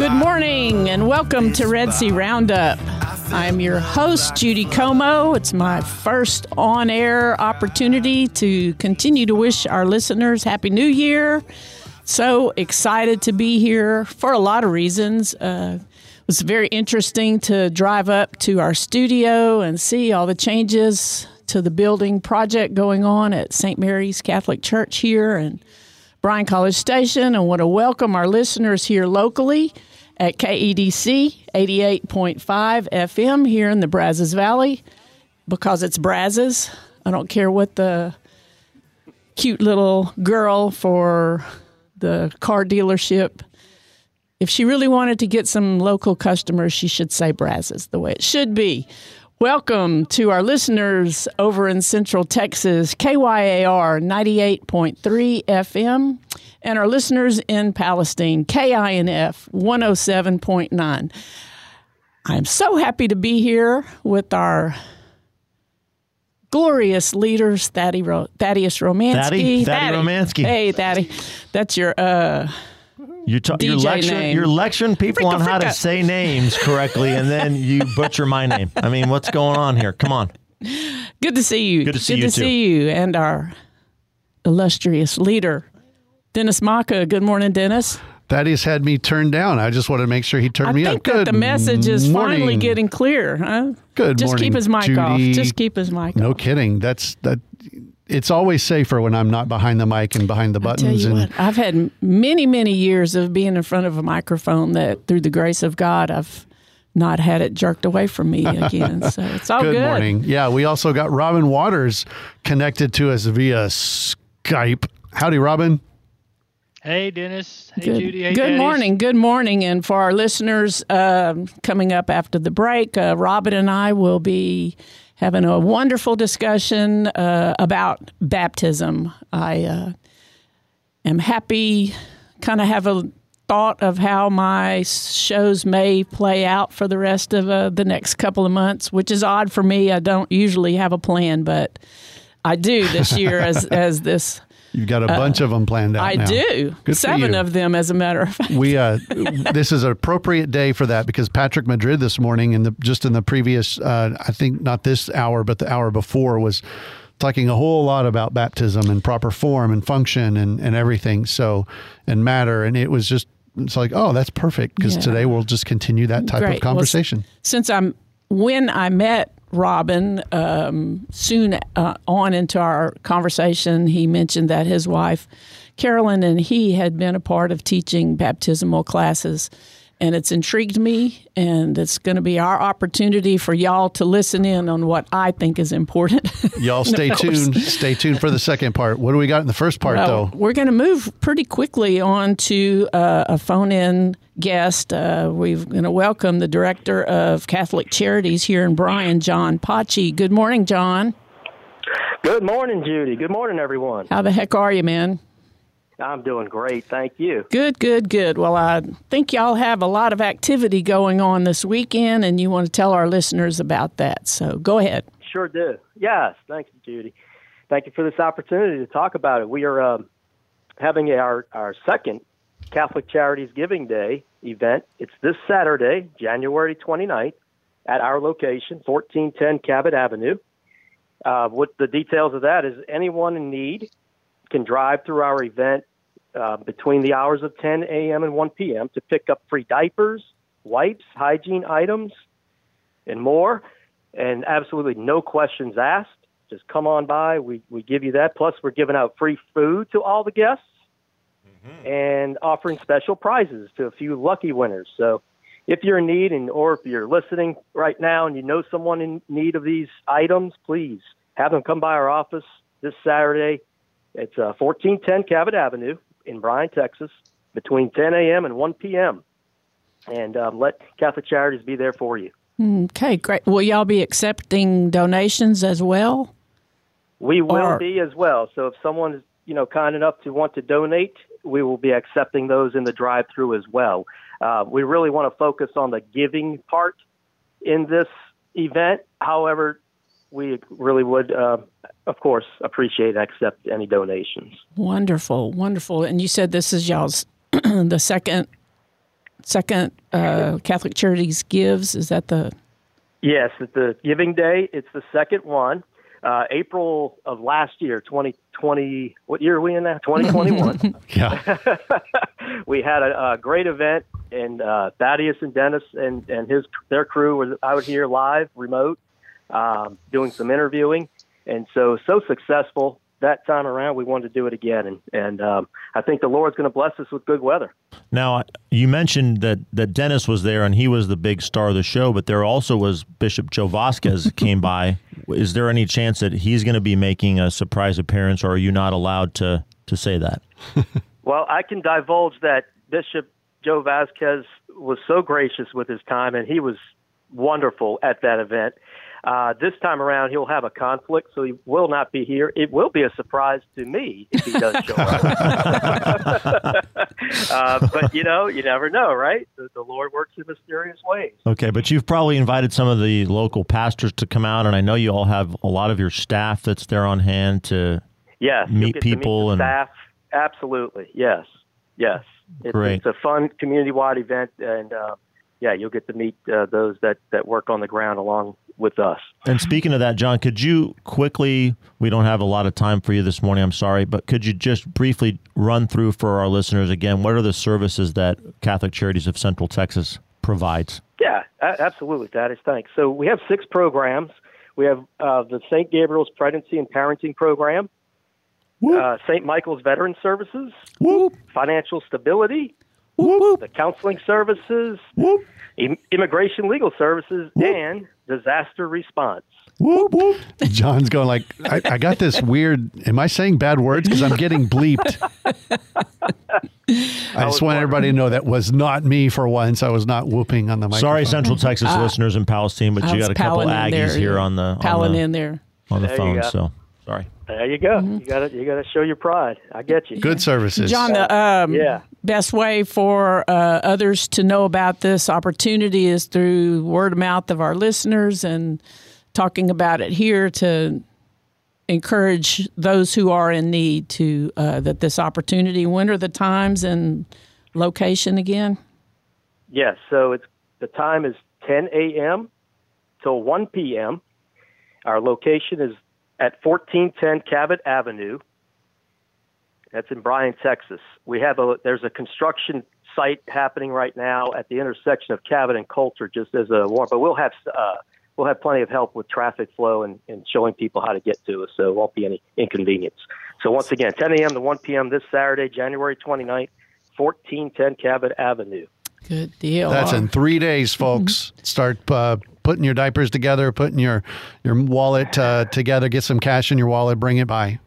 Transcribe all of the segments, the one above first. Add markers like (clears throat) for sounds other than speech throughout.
Good morning and welcome to Red Sea Roundup. I'm your host, Judy Como. It's my first on air opportunity to continue to wish our listeners Happy New Year. So excited to be here for a lot of reasons. Uh, it was very interesting to drive up to our studio and see all the changes to the building project going on at St. Mary's Catholic Church here and Bryan College Station. I want to welcome our listeners here locally at KEDC 88.5 FM here in the Brazos Valley because it's Brazos. I don't care what the cute little girl for the car dealership. If she really wanted to get some local customers, she should say Brazos the way it should be. Welcome to our listeners over in Central Texas, KYAR 98.3 FM, and our listeners in Palestine, KINF 107.9. I'm so happy to be here with our glorious leaders, Thaddeus Romansky. Thaddy, Thaddy Romansky. Hey, Thaddy. That's your uh, you're, ta- you're, lecturing, you're lecturing people Fricka, on how to say names correctly, and then you (laughs) butcher my name. I mean, what's going on here? Come on. Good to see you. Good to see Good you to too. see you and our illustrious leader, Dennis Maka. Good morning, Dennis. Thaddeus had me turned down. I just wanted to make sure he turned me up. I me think up. that Good the message is finally getting clear, huh? Good Just morning, keep his mic off. Just keep his mic No off. No kidding. That's that. It's always safer when I'm not behind the mic and behind the Tell buttons. you and what, I've had many, many years of being in front of a microphone that, through the grace of God, I've not had it jerked away from me again. (laughs) so it's all good, good. morning. Yeah, we also got Robin Waters connected to us via Skype. Howdy, Robin. Hey, Dennis. Hey, Good, Judy. Hey, good Daddies. morning. Good morning. And for our listeners um, coming up after the break, uh, Robin and I will be having a wonderful discussion uh, about baptism. I uh, am happy, kind of have a thought of how my shows may play out for the rest of uh, the next couple of months, which is odd for me. I don't usually have a plan, but I do this year as (laughs) as this. You've got a bunch of them planned out. Uh, I now. do Good seven of them, as a matter of fact. we uh, this is an appropriate day for that because Patrick Madrid this morning and the just in the previous uh, I think not this hour but the hour before was talking a whole lot about baptism and proper form and function and and everything so and matter and it was just it's like oh that's perfect because Yeah. today we'll just continue that type Great. of conversation. since I'm when I met Robin um, soon uh, on into our conversation, he mentioned that his wife Carolyn and he had been a part of teaching baptismal classes. And it's intrigued me, and it's going to be our opportunity for y'all to listen in on what I think is important. (laughs) Y'all stay tuned. Stay tuned for the second part. What do we got in the first part Well, though? We're going to move pretty quickly on to uh, a phone in guest. Uh, we're going to welcome the director of Catholic Charities here in Bryan, John Pachi. Good morning, John. Good morning, Judy. Good morning, everyone. How the heck are you, man? I'm doing great. Thank you. Good, good, good. Well, I think y'all have a lot of activity going on this weekend, and you want to tell our listeners about that. So go ahead. Sure do. Yes. Thank you, Judy. Thank you for this opportunity to talk about it. We are um, having our, our second Catholic Charities Giving Day event. It's this Saturday, January 29th, at our location, 1410 Cavitt Avenue. Uh, what the details of that is anyone in need can drive through our event uh, between the hours of 10 a.m. and 1 p.m. to pick up free diapers, wipes, hygiene items, and more. And absolutely no questions asked. Just come on by. We, we give you that. Plus, we're giving out free food to all the guests and offering special prizes to a few lucky winners. So if you're in need and or if you're listening right now and you know someone in need of these items, please have them come by our office this Saturday. It's uh, 1410 Cavitt Avenue in Bryan, Texas. between 10 a.m. and 1 p.m. And um, let Catholic Charities be there for you. Okay, great. Will y'all be accepting donations as well? We will Or- be as well. So if someone is, you know, kind enough to want to donate, we will be accepting those in the drive-through as well. Uh, we really want to focus on the giving part in this event. However, we really would, uh, of course, appreciate and accept any donations. Wonderful, wonderful. And you said this is y'all's (clears throat) the second second uh, Catholic Charities gives. Is that the Yes, it's the Giving Day. It's the second one. Uh, April of last year, 2020. What year are we in now? 2021. (laughs) Yeah. (laughs) we had a, a great event, and uh, Thaddeus and Dennis and, and his their crew was out here live, remote, um, doing some interviewing, and so so successful that time around. We wanted to do it again, and and um, I think the Lord's going to bless us with good weather. Now, you mentioned that, that Dennis was there and he was the big star of the show, but there also was Bishop Joe Vasquez came (laughs) by. Is there any chance that he's going to be making a surprise appearance, or are you not allowed to, to say that? (laughs) Well, I can divulge that Bishop Joe Vasquez was so gracious with his time, and he was wonderful at that event. Uh, this time around, he'll have a conflict, so he will not be here. It will be a surprise to me if he does show up. (laughs) uh, but you know, you never know, right? The, the Lord works in mysterious ways. Okay, but you've probably invited some of the local pastors to come out, and I know you all have a lot of your staff that's there on hand to. Yes, Meet get to people the and- staff. Absolutely, yes, yes. It's, Great. it's a fun community-wide event, and uh, yeah, you'll get to meet uh, those that that work on the ground along with us. And speaking of that, John, could you quickly? We don't have a lot of time for you this morning. I'm sorry, but could you just briefly run through for our listeners again? What are the services that Catholic Charities of Central Texas provides? Yeah, absolutely, Thaddeus. Thanks. So we have six programs. We have uh, the St. Gabriel's Pregnancy and Parenting Program, uh, St. Michael's Veteran Services, Whoop Financial Stability, whoop whoop the Counseling Services, whoop Im- Immigration Legal Services, and Disaster Response. whoop whoop. (laughs) John's going like, I, I got this weird. Am I saying bad words? Because I'm getting bleeped. (laughs) I just want everybody to know that was not me for once. I was not whooping on the microphone. Sorry, Central (laughs) Texas ah. listeners in Palestine, but I you got a couple in Aggies there, here on the on the, in there? on the There phone. So sorry. There you go. You mm-hmm. got to you got to show your pride. I get you. Good services. John, the um, Yeah. Best way for uh, others to know about this opportunity is through word of mouth of our listeners and talking about it here to encourage those who are in need to uh, that this opportunity. When are the times and location again? Yes. So it's the time is 10 a.m. till 1 p.m. Our location is at 1410 Cavitt Avenue. That's in Bryan, Texas. We have a there's a construction site happening right now at the intersection of Cavitt and Coulter, just as a warm. But we'll have uh, we'll have plenty of help with traffic flow and, and showing people how to get to us, so it won't be any inconvenience. So once again, 10 a.m. to 1 p.m. this Saturday, January 29th, 1410 Cavitt Avenue. Good deal. That's in three days, folks. Start uh, putting your diapers together, putting your your wallet uh, together, get some cash in your wallet, bring it by.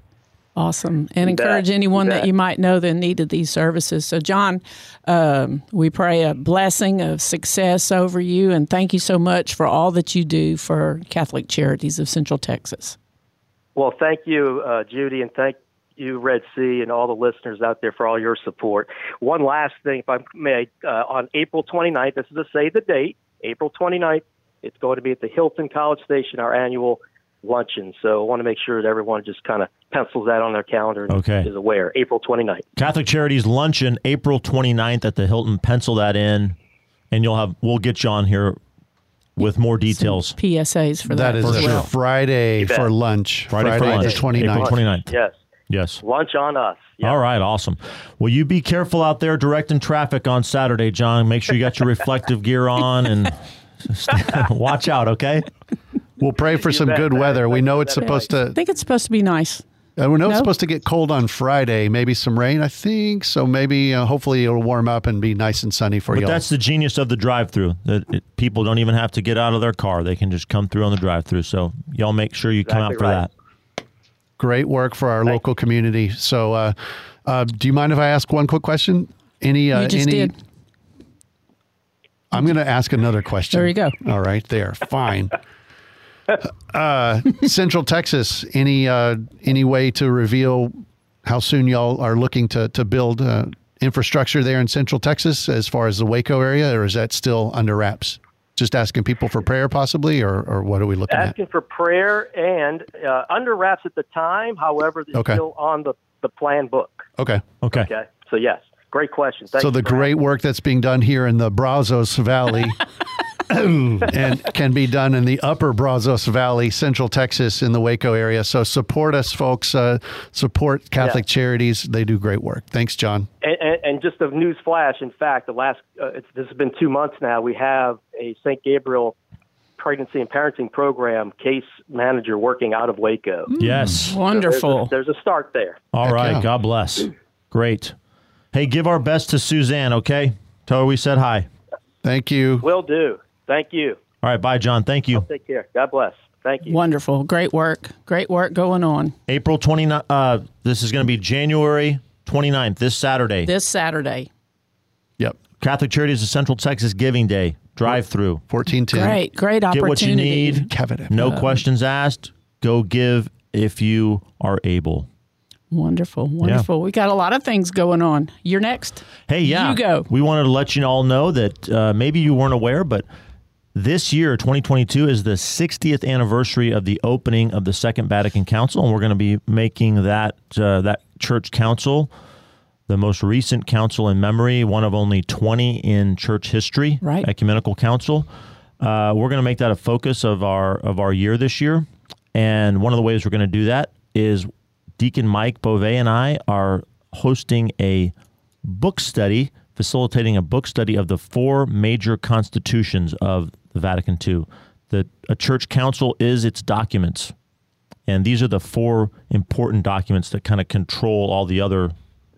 Awesome. And encourage anyone You that you might know that needed these services. So, John, um, we pray a blessing of success over you. And thank you so much for all that you do for Catholic Charities of Central Texas. Well, thank you, uh, Judy, and thank you, Red Sea, and all the listeners out there for all your support. One last thing, if I may, uh, on April 29th, this is to say the date, April 29th, it's going to be at the Hilton College Station, our annual luncheon. So I want to make sure that everyone just kind of pencils that on their calendar and Okay. is aware. April 29th. Catholic Charities luncheon April 29th at the Hilton. Pencil that in, and you'll have we'll get you on here with more details. PSAs for that, That is as a well. Friday for lunch. Friday, for lunch, the 29th. April 29th. Yes. Yes. Lunch on us. Yeah. All right, awesome. Well, you be careful out there directing traffic on Saturday, John. Make sure you got your reflective gear on and (laughs) watch out, okay? We'll pray for some good weather. We know it's supposed to. I think it's supposed to be nice. Uh, we know it's supposed to get cold on Friday. Maybe some rain. I think so. Maybe uh, hopefully it'll warm up and be nice and sunny for you. But that's the genius of the drive-through. That it, people don't even have to get out of their car; they can just come through on the drive-through. So y'all make sure you come out for right. that. Great work for our local community. So, uh, uh, do you mind if I ask one quick question? Any? Uh, You just any? did. I'm going to ask another question. There you go. All right, there. Fine. (laughs) uh, Central Texas. Any? Uh, any way to reveal how soon y'all are looking to to build uh, infrastructure there in Central Texas, as far as the Waco area, or is that still under wraps? Just asking people for prayer, possibly, or or what are we looking at? Asking for prayer and uh, under wraps at the time. However, it's Okay. still on the, the plan book. Okay. Okay. Okay. So, yes, great question. Thank so you the for great work that's being done here in the Brazos Valley (laughs) (coughs) and can be done in the upper Brazos Valley, Central Texas, in the Waco area. So support us, folks. Uh, support Catholic Yeah. Charities. They do great work. Thanks, John. And, and, and just a news flash. In fact, the last uh, it's, this has been two months now. We have a St. Gabriel pregnancy and parenting program case manager working out of Waco. Yes. Wonderful. There's a, there's a start there. All Heck right. yeah. God bless. Great. Hey, give our best to Suzanne, okay? Tell her we said hi. Thank you. Will do. Thank you. All right. Bye, John. Thank you. Take care. God bless. Thank you. Wonderful. Great work. Great work going on April 29th. Uh, this is going to be January 29th, this Saturday. this Saturday. Yep. Catholic Charities of Central Texas Giving Day drive through. 1410. Great, great opportunity. Get what you need. Kevin. No questions asked. Go give if you are able. Wonderful, wonderful. We got a lot of things going on. You're next. Hey, yeah. You go. We wanted to let you all know that uh, maybe you weren't aware, but this year, 2022, is the 60th anniversary of the opening of the Second Vatican Council, and we're going to be making that uh, that church council the most recent council in memory, one of only 20 in church history, Right. ecumenical council. Uh, we're going to make that a focus of our of our year this year, and one of the ways we're going to do that is Deacon Mike Beauvais and I are hosting a book study, facilitating a book study of the four major constitutions of the Vatican II. The a church council is its documents, and these are the four important documents that kind of control all the other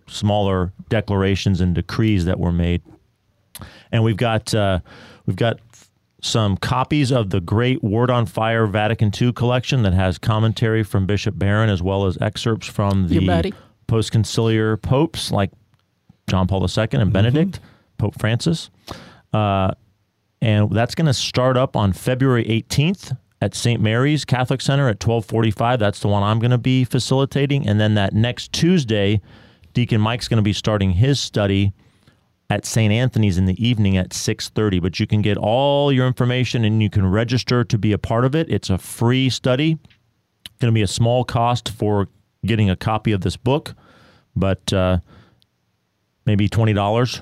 smaller declarations and decrees that were made. And we've got uh, we've got some copies of the Great Word on Fire Vatican II collection that has commentary from Bishop Barron as well as excerpts from the post-conciliar popes like John Paul II and Benedict, Pope Francis. Uh, and that's going to start up on February 18th at St. Mary's Catholic Center at 1245. That's the one I'm going to be facilitating. And then that next Tuesday, Deacon Mike's going to be starting his study at St. Anthony's in the evening at 6:30. But you can get all your information and you can register to be a part of it. It's a free study. Going to be a small cost for getting a copy of this book, but uh, maybe twenty dollars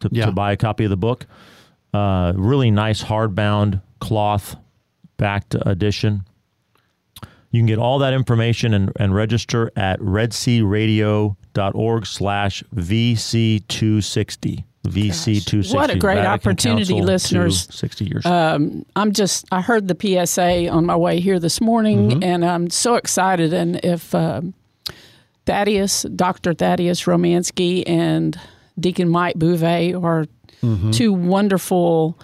to, Yeah. to buy a copy of the book. Uh, really nice hardbound cloth backed edition. You can get all that information and, and register at redsearadio.org slash VC260. VC260. What a great Vatican opportunity, listeners. 60 years. I'm just, I heard the PSA on my way here this morning, Mm-hmm. and I'm so excited. And if um, Thaddeus, Dr. Thaddeus Romansky, and Deacon Mike Bouvet are two wonderful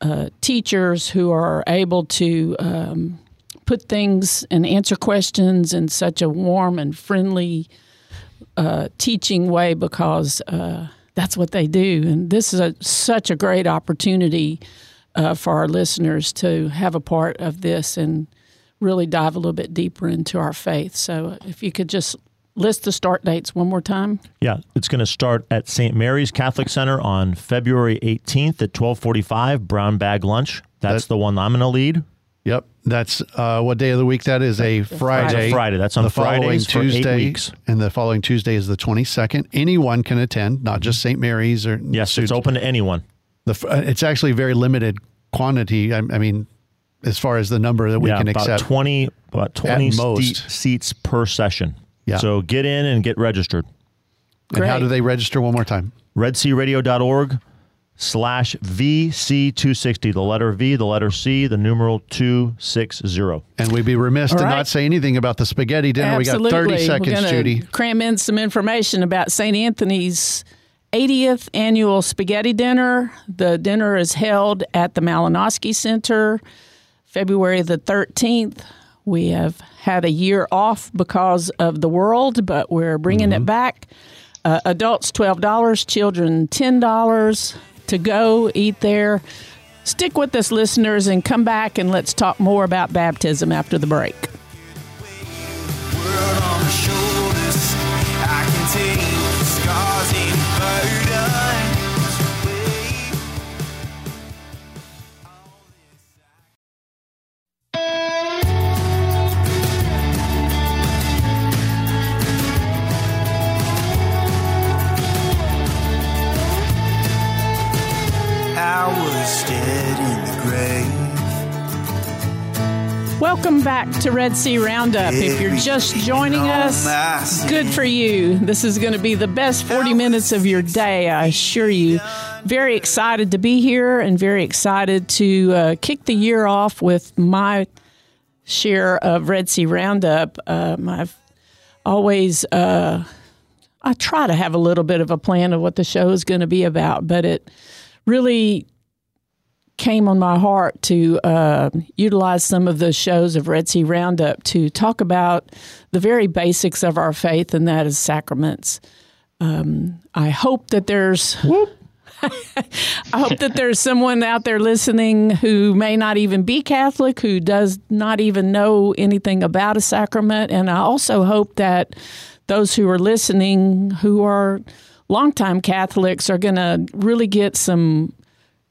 uh, teachers who are able to um, put things and answer questions in such a warm and friendly uh, teaching way because uh, that's what they do. And this is a, such a great opportunity uh, for our listeners to have a part of this and really dive a little bit deeper into our faith. So if you could just list the start dates one more time. Yeah, it's going to start at St. Mary's Catholic Center on February 18th at 1245, brown bag lunch. That's That- the one I'm going to lead. Yep. That's uh, what day of the week that is? A Friday. Friday. That's on the following Fridays for eight Tuesday, weeks. and the following Tuesday is the twenty second. Anyone can attend, not just St. Mary's or Yes, it's open to anyone. The, uh, it's actually very limited quantity. I, I mean, as far as the number that we yeah, can about accept. 20, about 20 most. seats per session. Yeah. So get in and get registered. and how do they register? One more time. redsearadio.org slash VC260. The letter V, the letter C, the numeral 260. And we'd be remiss All to right. not say anything about the spaghetti dinner. Absolutely. We got thirty We're seconds, Judy. Cram in some information about St. Anthony's 80th annual spaghetti dinner. The dinner is held at the Malinowski Center February the 13th. We have had a year off because of the world, but we're bringing Mm-hmm. it back. Uh, adults $12, children $10 to go eat there. Stick with us, listeners, and come back and let's talk more about baptism after the break. In the grave. Welcome back to Red Sea Roundup. If you're just joining us, good for you. This is going to be the best 40 minutes of your day, I assure you. Very excited to be here and very excited to uh, kick the year off with my share of Red Sea Roundup. Um, I've always, uh, I try to have a little bit of a plan of what the show is going to be about, but it really came on my heart to uh, utilize some of the shows of Red Sea Roundup to talk about the very basics of our faith, and that is sacraments. Um, I hope that there's. (laughs) I hope that there's someone out there listening who may not even be Catholic, who does not even know anything about a sacrament. And I also hope that those who are listening who are longtime Catholics are going to really get some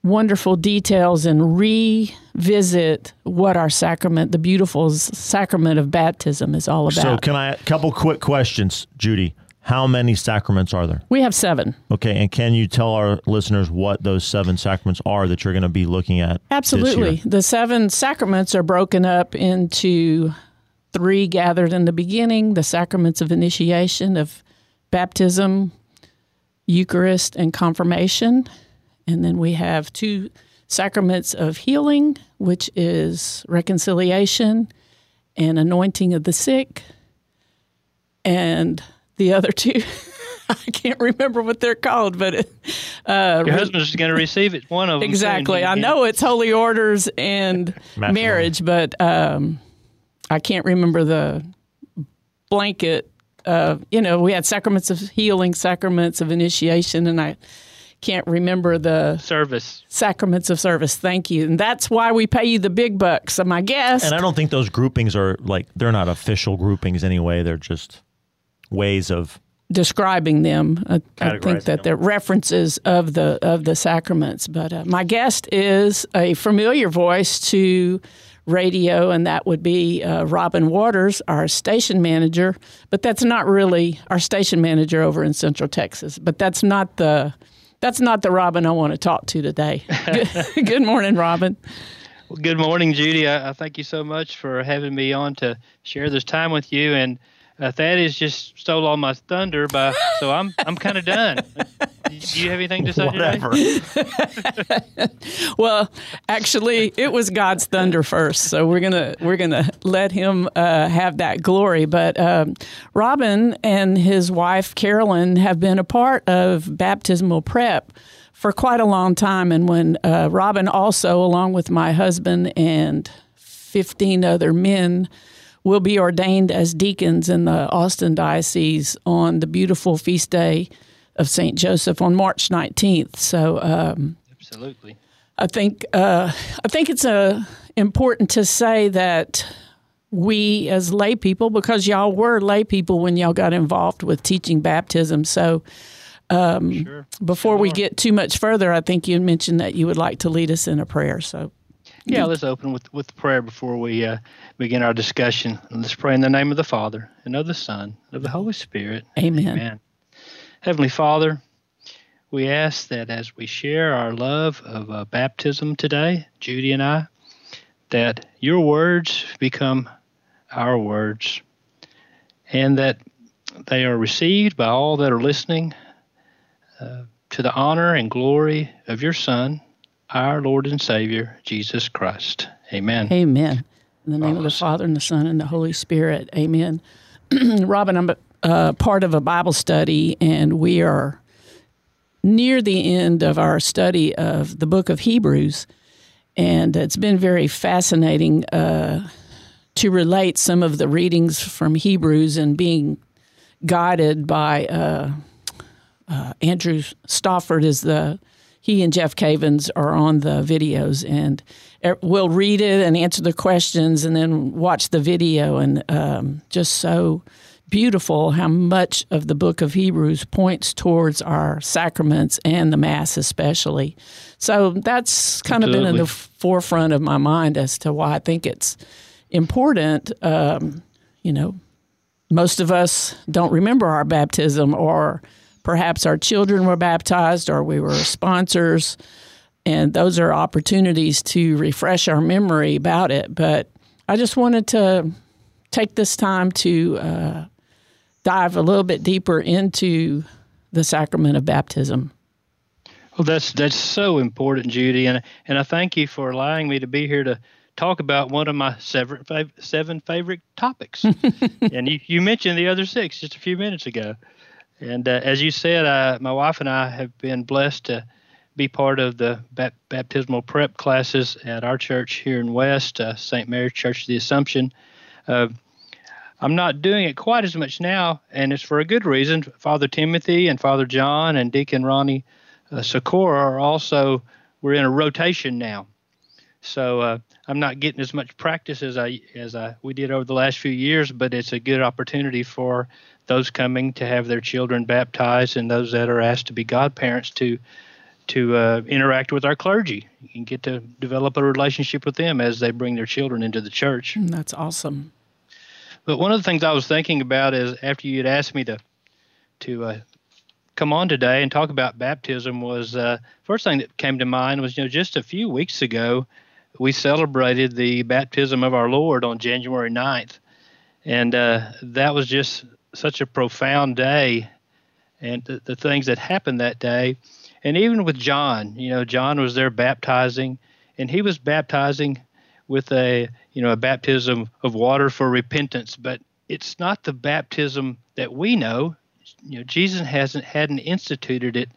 wonderful details and revisit what our sacrament, the beautiful sacrament of baptism, is all about. So, can I a couple quick questions, Judy? How many sacraments are there? we have seven. Okay, and can you tell our listeners what those seven sacraments are that you're going to be looking at? Absolutely. The seven sacraments are broken up into three gathered in the beginning the sacraments of initiation, of baptism, Eucharist, and confirmation. And then we have two sacraments of healing, which is reconciliation and anointing of the sick. And the other two, (laughs) I can't remember what they're called, but it, uh, Your husband's going to receive it. One of them. Exactly. I know it's holy orders and (laughs) marriage, but um, I can't remember the blanket. Uh, you know, we had sacraments of healing, sacraments of initiation, and I can't remember the service. sacraments of service. Thank you. And that's why we pay you the big bucks. So my guest. And I don't think those groupings are like they're not official groupings anyway. They're just ways of describing them. I, I think that them. they're references of the of the sacraments. But uh, my guest is a familiar voice to radio, and that would be uh, Robin Waters, our station manager. But that's not really our station manager over in Central Texas. But that's not the that's not the Robin I want to talk to today. Good, (laughs) (laughs) good morning, Robin. Well, good morning, Judy. I, I thank you so much for having me on to share this time with you. And uh, Thaddeus just stole all my thunder, by, so I'm I'm kind of done. Do you have anything to say today? whatever. (laughs) Well, actually, it was God's thunder first, so we're gonna we're gonna let him uh, have that glory. But um, Robin and his wife Carolyn have been a part of baptismal prep for quite a long time, and when uh, Robin also, along with my husband and fifteen other men, will be ordained as deacons in the Austin diocese on the beautiful feast day of Saint Joseph on March nineteenth. So. Um, Absolutely. I think uh, I think it's uh, important to say that we as lay people, because y'all were lay people when y'all got involved with teaching baptism. So Sure. before we get too much further, I think you mentioned that you would like to lead us in a prayer. So Yeah, let's open with, with prayer before we uh, begin our discussion. Let's pray in the name of the Father, and of the Son, and of the Holy Spirit. Amen. Amen. Heavenly Father, we ask that as we share our love of uh, baptism today, Judy and I, that your words become our words and that they are received by all that are listening uh, to the honor and glory of your Son, our Lord and Savior, Jesus Christ. Amen. Amen. In the name of the Father and the Son and the Holy Spirit. Amen. (clears throat) Robin, I'm a uh, part of a Bible study, and we are near the end of our study of the book of Hebrews. And it's been very fascinating uh, to relate some of the readings from Hebrews and being guided by uh, uh, Andrew Swafford is the he and Jeff Cavins are on the videos, and er, we'll read it and answer the questions, and then watch the video, and um, just so beautiful how much of the book of Hebrews points towards our sacraments and the Mass, especially. So that's kind of been in the forefront of my mind as to why I think it's important. Um, you know, most of us don't remember our baptism, or perhaps our children were baptized, or we were sponsors. And those are opportunities to refresh our memory about it. But I just wanted to take this time to uh, dive a little bit deeper into the sacrament of baptism. Well, that's that's so important, Judy, and and I thank you for allowing me to be here to talk about one of my seven seven favorite topics. (laughs) and you, you mentioned the other six just a few minutes ago. And uh, as you said, uh, my wife and I have been blessed to be part of the bap- baptismal prep classes at our church here in West, uh, St. Mary's Church of the Assumption. Uh, I'm not doing it quite as much now, and it's for a good reason. Father Timothy and Father John and Deacon Ronnie uh, Sakura are also we're in a rotation now, so uh, I'm not getting as much practice as I as I we did over the last few years. But it's a good opportunity for those coming to have their children baptized and those that are asked to be godparents to to uh, interact with our clergy and get to develop a relationship with them as they bring their children into the church. And that's awesome. But one of the things I was thinking about is after you had asked me to to uh, come on today and talk about baptism was uh, first thing that came to mind was you know just a few weeks ago we celebrated the baptism of our Lord on January 9th. And uh, that was just such a profound day and the, the things that happened that day. And even with John, you know, John was there baptizing and he was baptizing with a, you know, a baptism of water for repentance, but it's not the baptism that we know. You know, Jesus hasn't hadn't instituted it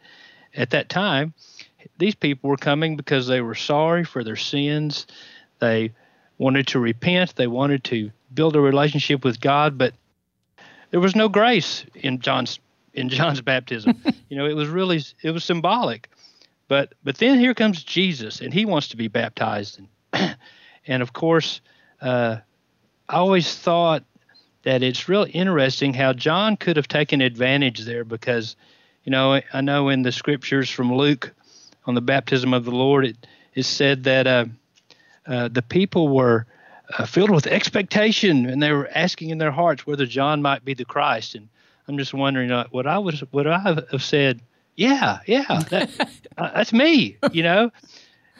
at that time these people were coming because they were sorry for their sins. They wanted to repent. They wanted to build a relationship with God, but there was no grace in John's in John's baptism. (laughs) you know, it was really it was symbolic. But but then here comes Jesus, and he wants to be baptized, and (clears throat) and of course, uh, I always thought that it's really interesting how John could have taken advantage there because, you know, I know in the scriptures from Luke on the baptism of the Lord, it is said that uh, uh, the people were uh, filled with expectation and they were asking in their hearts whether John might be the Christ. And I'm just wondering, uh, would I was would I have said, yeah, yeah, that, (laughs) uh, that's me, you know,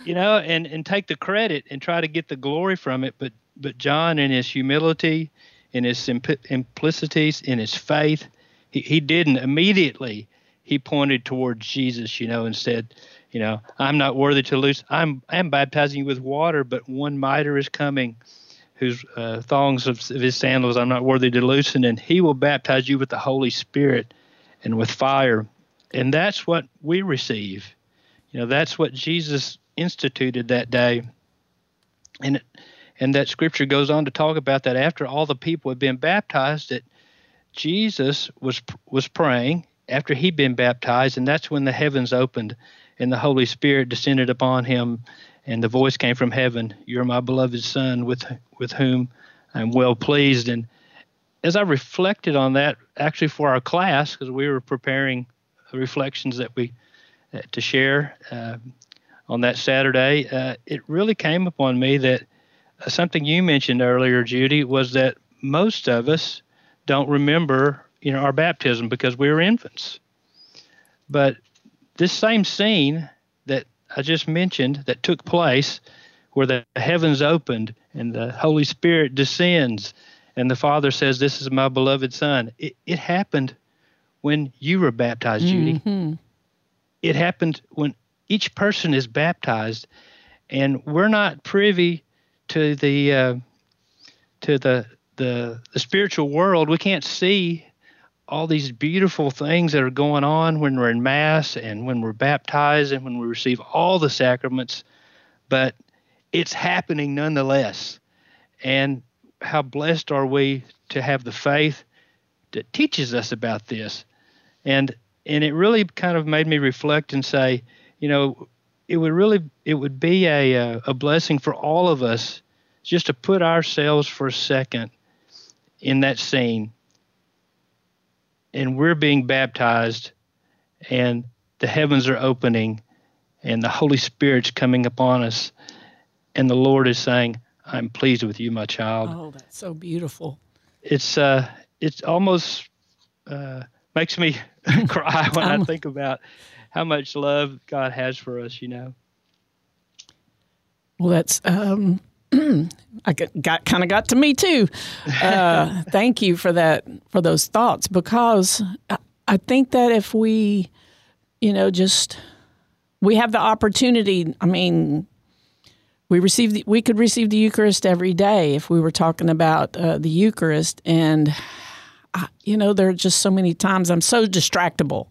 you know, and and take the credit and try to get the glory from it. But but John, in his humility, in his simp- simplicities, in his faith, he, he didn't immediately. He pointed towards Jesus, you know, and said, you know, I'm not worthy to lose. I'm I'm baptizing you with water, but one mightier is coming, whose uh, thongs of, of his sandals I'm not worthy to loosen, and he will baptize you with the Holy Spirit and with fire. And that's what we receive. You know, that's what Jesus instituted that day. And it, and that scripture goes on to talk about that after all the people had been baptized, that Jesus was was praying after he'd been baptized, and that's when the heavens opened and the Holy Spirit descended upon him, and the voice came from heaven, "You're my beloved Son, with with whom I'm well pleased." And as I reflected on that, actually for our class, because we were preparing reflections that we uh, to share uh, on that Saturday, uh, it really came upon me that uh, something you mentioned earlier, Judy, was that most of us don't remember, you know, our baptism because we were infants. But this same scene I just mentioned that took place, where the heavens opened and the Holy Spirit descends, and the Father says, "This is my beloved Son." It, it happened when you were baptized, Judy. Mhm. It happened when each person is baptized, and we're not privy to the uh, to the, the the spiritual world. We can't see all these beautiful things that are going on when we're in mass and when we're baptized and when we receive all the sacraments, but it's happening nonetheless. And how blessed are we to have the faith that teaches us about this? And and it really kind of made me reflect and say, you know, it would really it would be a a blessing for all of us just to put ourselves for a second in that scene, and we're being baptized, and the heavens are opening, and the Holy Spirit's coming upon us, and the Lord is saying, "I'm pleased with you, my child." Oh, that's so beautiful. it's uh it's almost uh makes me (laughs) cry when I think about how much love God has for us, you know. Well, that's um, (clears throat) I got, got kind of got to me too. Uh, (laughs) thank you for that for those thoughts because I, I think that if we, you know, just we have the opportunity. I mean, we receive the, we could receive the Eucharist every day if we were talking about uh, the Eucharist, and I, you know, there are just so many times I'm so distractible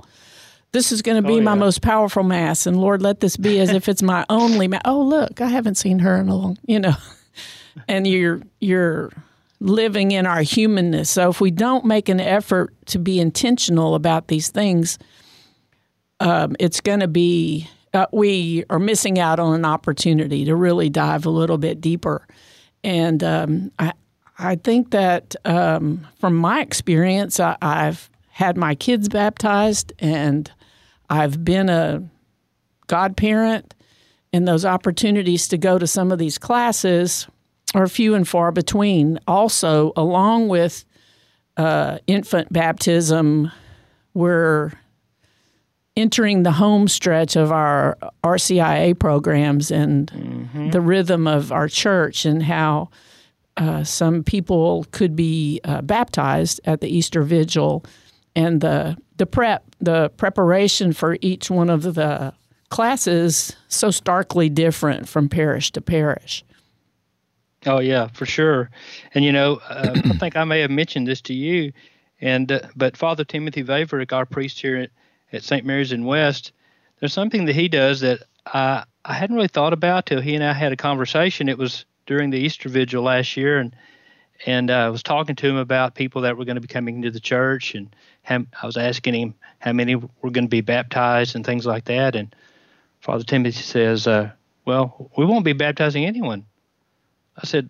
this is going to be Oh, my most powerful mass and lord let this be as if it's my (laughs) only mass oh look i haven't seen her in a long you know. (laughs) And you're you're living in our humanness. So if we don't make an effort to be intentional about these things um, it's going to be uh, we are missing out on an opportunity to really dive a little bit deeper. And um, I, I think that um, from my experience I, i've had my kids baptized and I've been a godparent, and those opportunities to go to some of these classes are few and far between. Also, along with uh, infant baptism, we're entering the home stretch of our RCIA programs and the rhythm of our church and how uh, some people could be uh, baptized at the Easter Vigil, and the the prep, the preparation for each one of the classes, so starkly different from parish to parish. Oh yeah, for sure. And you know, uh, I (clears throat) think I may have mentioned this to you, and uh, but Father Timothy Vaverek, our priest here at, at St. Mary's in West, there's something that he does that I I hadn't really thought about till he and I had a conversation. It was during the Easter Vigil last year, and and uh, I was talking to him about people that were going to be coming to the church, and how, I was asking him how many were going to be baptized and things like that. And Father Timothy says, uh, "Well, we won't be baptizing anyone." I said,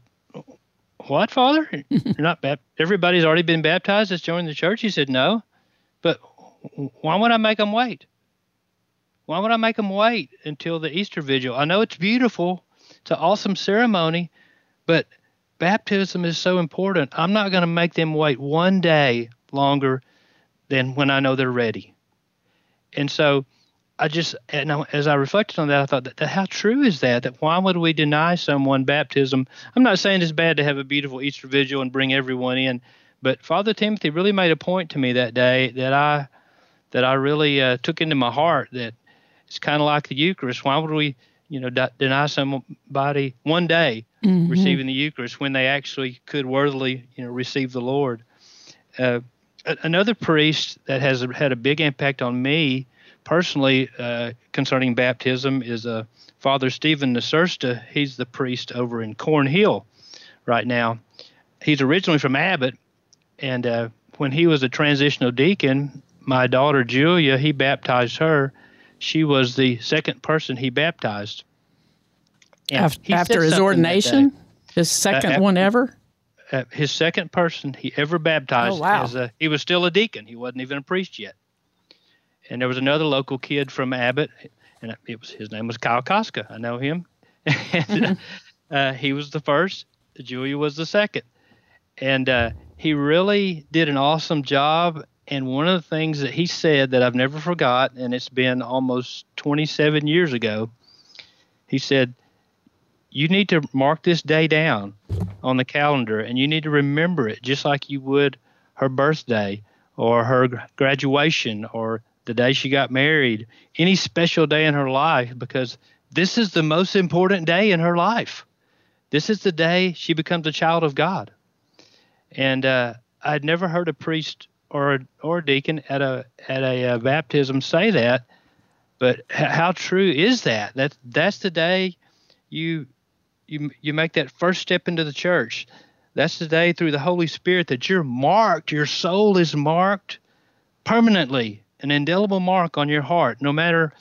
"What, Father? (laughs) You're not bap- everybody's already been baptized that's joined the church?" He said, "No, but why would I make them wait? Why would I make them wait until the Easter Vigil? I know it's beautiful, it's an awesome ceremony, but baptism is so important. I'm not going to make them wait one day longer than when I know they're ready." And so I just, and I- as I reflected on that, I thought, that, that how true is that? That why would we deny someone baptism? I'm not saying it's bad to have a beautiful Easter vigil and bring everyone in, but Father Timothy really made a point to me that day that I, that I really uh, took into my heart. That it's kind of like the Eucharist. Why would we, you know, de- deny somebody one day receiving the Eucharist when they actually could worthily, you know, receive the Lord? Uh, a- another priest that has had a big impact on me personally uh, concerning baptism is uh, Father Stephen Nasursta. He's the priest over in Cornhill right now. He's originally from Abbott, and uh, when he was a transitional deacon, my daughter Julia, he baptized her. She was the second person he baptized. Af- he after his ordination, his second af- one ever. Uh, his second person he ever baptized. Oh, wow. As a, he was still a deacon. He wasn't even a priest yet. And there was another local kid from Abbott, and it was his name was Kyle Koska. I know him. (laughs) and, uh, he was the first. Julia was the second, and uh, he really did an awesome job. And one of the things that he said that I've never forgot, and it's been almost 27 years ago, he said, "You need to mark this day down on the calendar, and you need to remember it just like you would her birthday or her graduation or the day she got married, any special day in her life, because this is the most important day in her life. This is the day she becomes a child of God. And uh, I'd never heard a priest or a, or deacon at a at a uh, baptism say that, but h- how true is that? That that's the day you you you make that first step into the church. That's the day through the Holy Spirit that you're marked. Your soul is marked permanently an indelible mark on your heart. No matter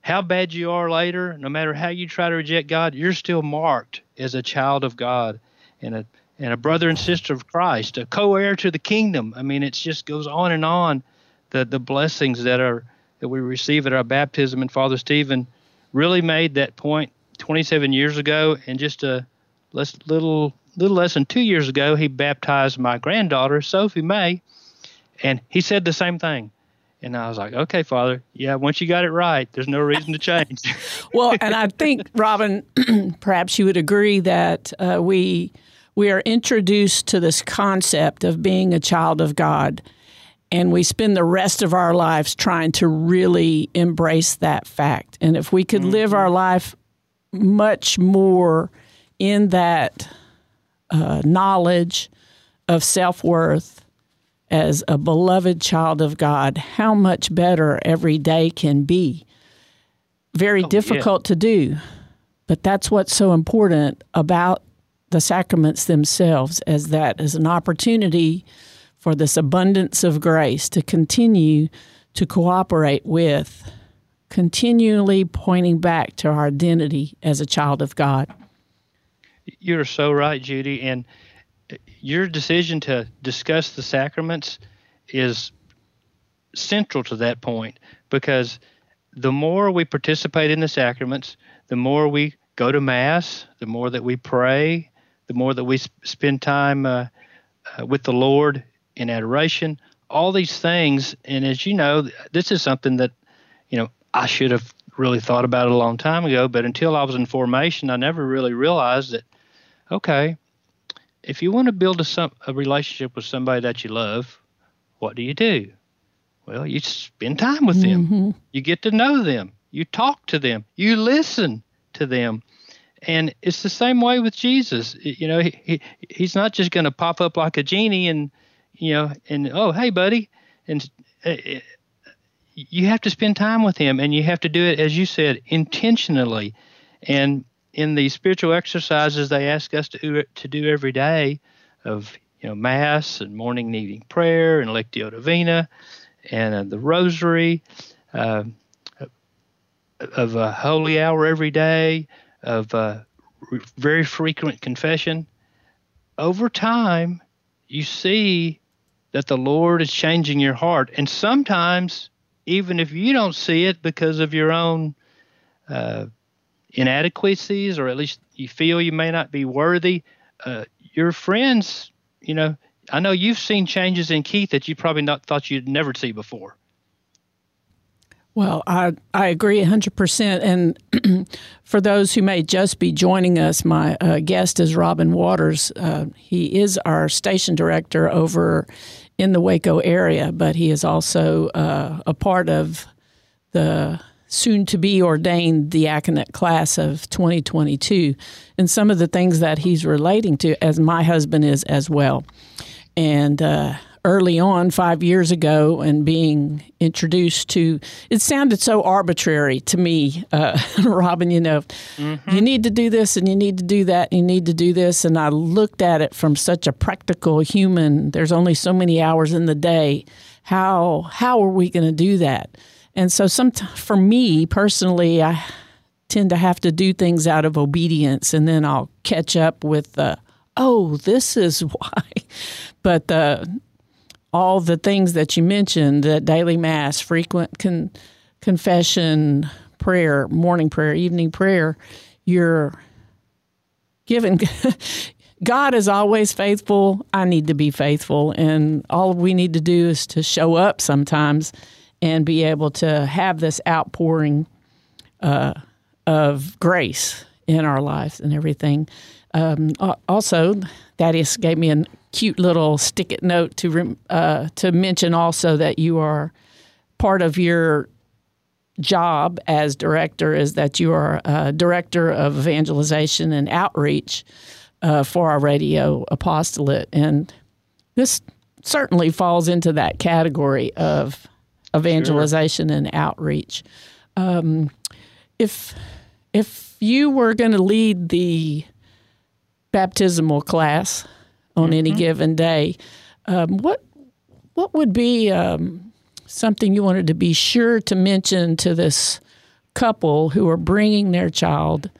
how bad you are later, no matter how you try to reject God, you're still marked as a child of God and a and a brother and sister of Christ, a co-heir to the kingdom. I mean, it just goes on and on. The the blessings that are that we receive at our baptism and Father Stephen really made that point 27 years ago, and just a less, little little less than two years ago, he baptized my granddaughter Sophie May, and he said the same thing. And I was like, okay, Father, yeah, once you got it right, there's no reason to change. (laughs) Well, and I think Robin, (clears throat) perhaps you would agree that uh, we we are introduced to this concept of being a child of God, and we spend the rest of our lives trying to really embrace that fact. And if we could live our life much more in that uh, knowledge of self worth as a beloved child of God, how much better every day can be. Very difficult to do, but that's what's so important about the sacraments themselves, as that is an opportunity for this abundance of grace to continue to cooperate with, continually pointing back to our identity as a child of God. You're so right, Judy. And your decision to discuss the sacraments is central to that point because the more we participate in the sacraments, the more we go to Mass, the more that we pray, the more that we sp- spend time uh, uh, with the Lord in adoration, all these things. And as you know, this is something that, you know, I should have really thought about it a long time ago, but until I was in formation, I never really realized that, okay, if you want to build a, some, a relationship with somebody that you love, what do you do? Well, you spend time with them. You get to know them. You talk to them. You listen to them. And it's the same way with Jesus. You know, he, he he's not just going to pop up like a genie and, you know, and oh, hey, buddy, and uh, you have to spend time with him, and you have to do it as you said intentionally. And in the spiritual exercises they ask us to do, to do every day, of you know mass and morning and evening prayer and lectio divina, and uh, the rosary, uh, of a holy hour every day, of uh, very frequent confession. Over time, you see that the Lord is changing your heart, and sometimes, even if you don't see it because of your own uh, inadequacies, or at least you feel you may not be worthy, uh, your friends, you know, I know you've seen changes in Keith that you probably not thought you'd never see before. Well, I, I agree 100%. And (clears throat) for those who may just be joining us, my uh, guest is Robin Waters. Uh, he is our station director over in the Waco area, but he is also uh, a part of the soon to be ordained diaconate class of 2022. And some of the things that he's relating to, as my husband is as well. And uh, early on, five years ago, and being introduced to it sounded so arbitrary to me, uh, (laughs) Robin. You know, you need to do this and you need to do that, and you need to do this. And I looked at it from such a practical human, there's only so many hours in the day. How, how are we going to do that? And so, some for me personally, I tend to have to do things out of obedience, and then I'll catch up with, uh, oh, this is (laughs) why. But uh, all the things that you mentioned, the daily mass, frequent con- confession, prayer, morning prayer, evening prayer, you're given. (laughs) God is always faithful. I need to be faithful. And all we need to do is to show up sometimes and be able to have this outpouring uh, of grace in our lives and everything. Um, also, Thaddeus gave me a cute little stick it note to rem- uh, to mention also that you are part of your job as director is that you are a director of evangelization and outreach uh, for our radio apostolate, and this certainly falls into that category of evangelization and outreach. Um, if if you were going to lead the baptismal class on any given day, um, what what would be um, something you wanted to be sure to mention to this couple who are bringing their child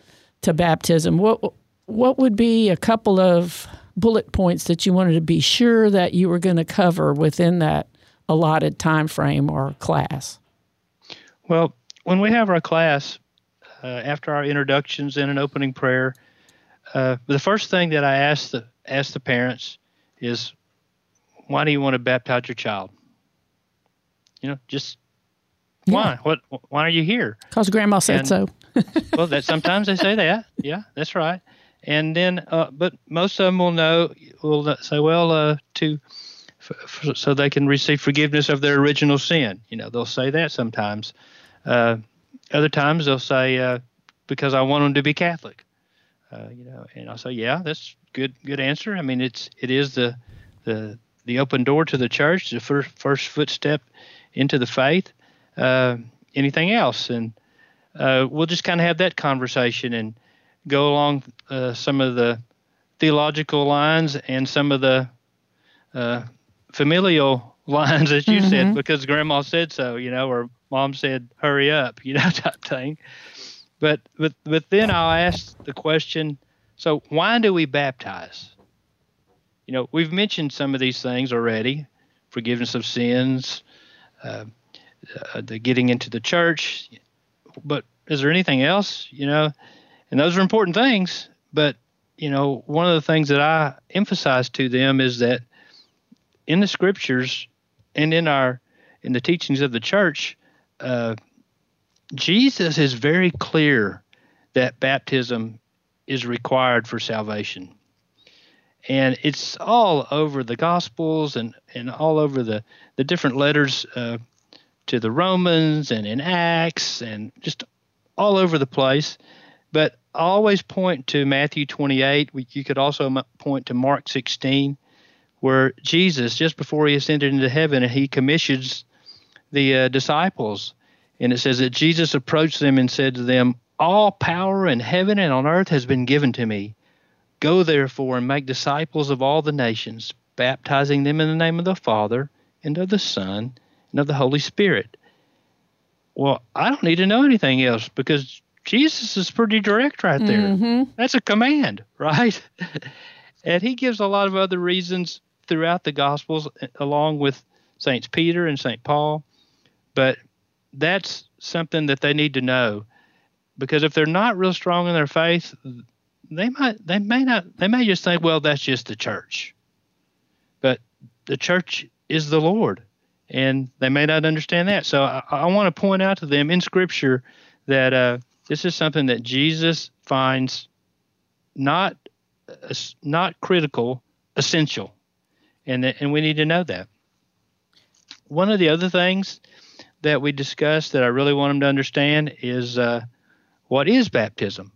to baptism, what what would be a couple of bullet points that you wanted to be sure that you were going to cover within that allotted time frame or class? Well, when we have our class, uh, after our introductions and an opening prayer, uh, the first thing that I ask the ask the parents is, "Why do you want to baptize your child?" You know, just why? What? Why are you here? Because Grandma said And- so. (laughs) well, that sometimes they say that. Yeah, that's right. And then, uh, but most of them will know. Will say, well, uh, to f- f- so they can receive forgiveness of their original sin. You know, they'll say that sometimes. Uh, other times they'll say, uh, because I want them to be Catholic. Uh, you know, and I'll say, yeah, that's good. Good answer. I mean, it's it is the the the open door to the church, the first first footstep into the faith. Uh, anything else, and uh, we'll just kind of have that conversation and go along uh, some of the theological lines and some of the uh, familial (laughs) lines that you said because grandma said so, you know, or mom said hurry up, (laughs) you know, type thing. But but but then I'll ask the question, so why do we baptize? You know, we've mentioned some of these things already, forgiveness of sins, uh, uh, the getting into the church, but is there anything else? You know and those are important things. But you know one of the things that i emphasize to them is that in the scriptures and in our in the teachings of the church uh, jesus is very clear that baptism is required for salvation and it's all over the gospels and and all over the the different letters uh, to the Romans and in Acts and just all over the place. But I always point to Matthew 28. We- You could also point to Mark 16, where Jesus, just before he ascended into heaven, he commissions the uh, disciples. And it says that Jesus approached them and said to them, All power in heaven and on earth has been given to me. Go therefore and make disciples of all the nations, baptizing them in the name of the Father and of the Son and of the Holy Spirit. Well, I don't need to know anything else because Jesus is pretty direct right there. Mm-hmm. That's a command, (laughs) right? and he gives a lot of other reasons throughout the Gospels, uh, along with Saints Peter and Saint Paul. But that's something that they need to know because if they're not real strong in their faith, they might they may not they may just think, well, that's just the church. But the church is the Lord and they may not understand that. So I, I want to point out to them in Scripture that uh, this is something that Jesus finds not uh, not critical, essential, and that, and we need to know that. One of the other things that we discussed that I really want them to understand is uh, what is baptism,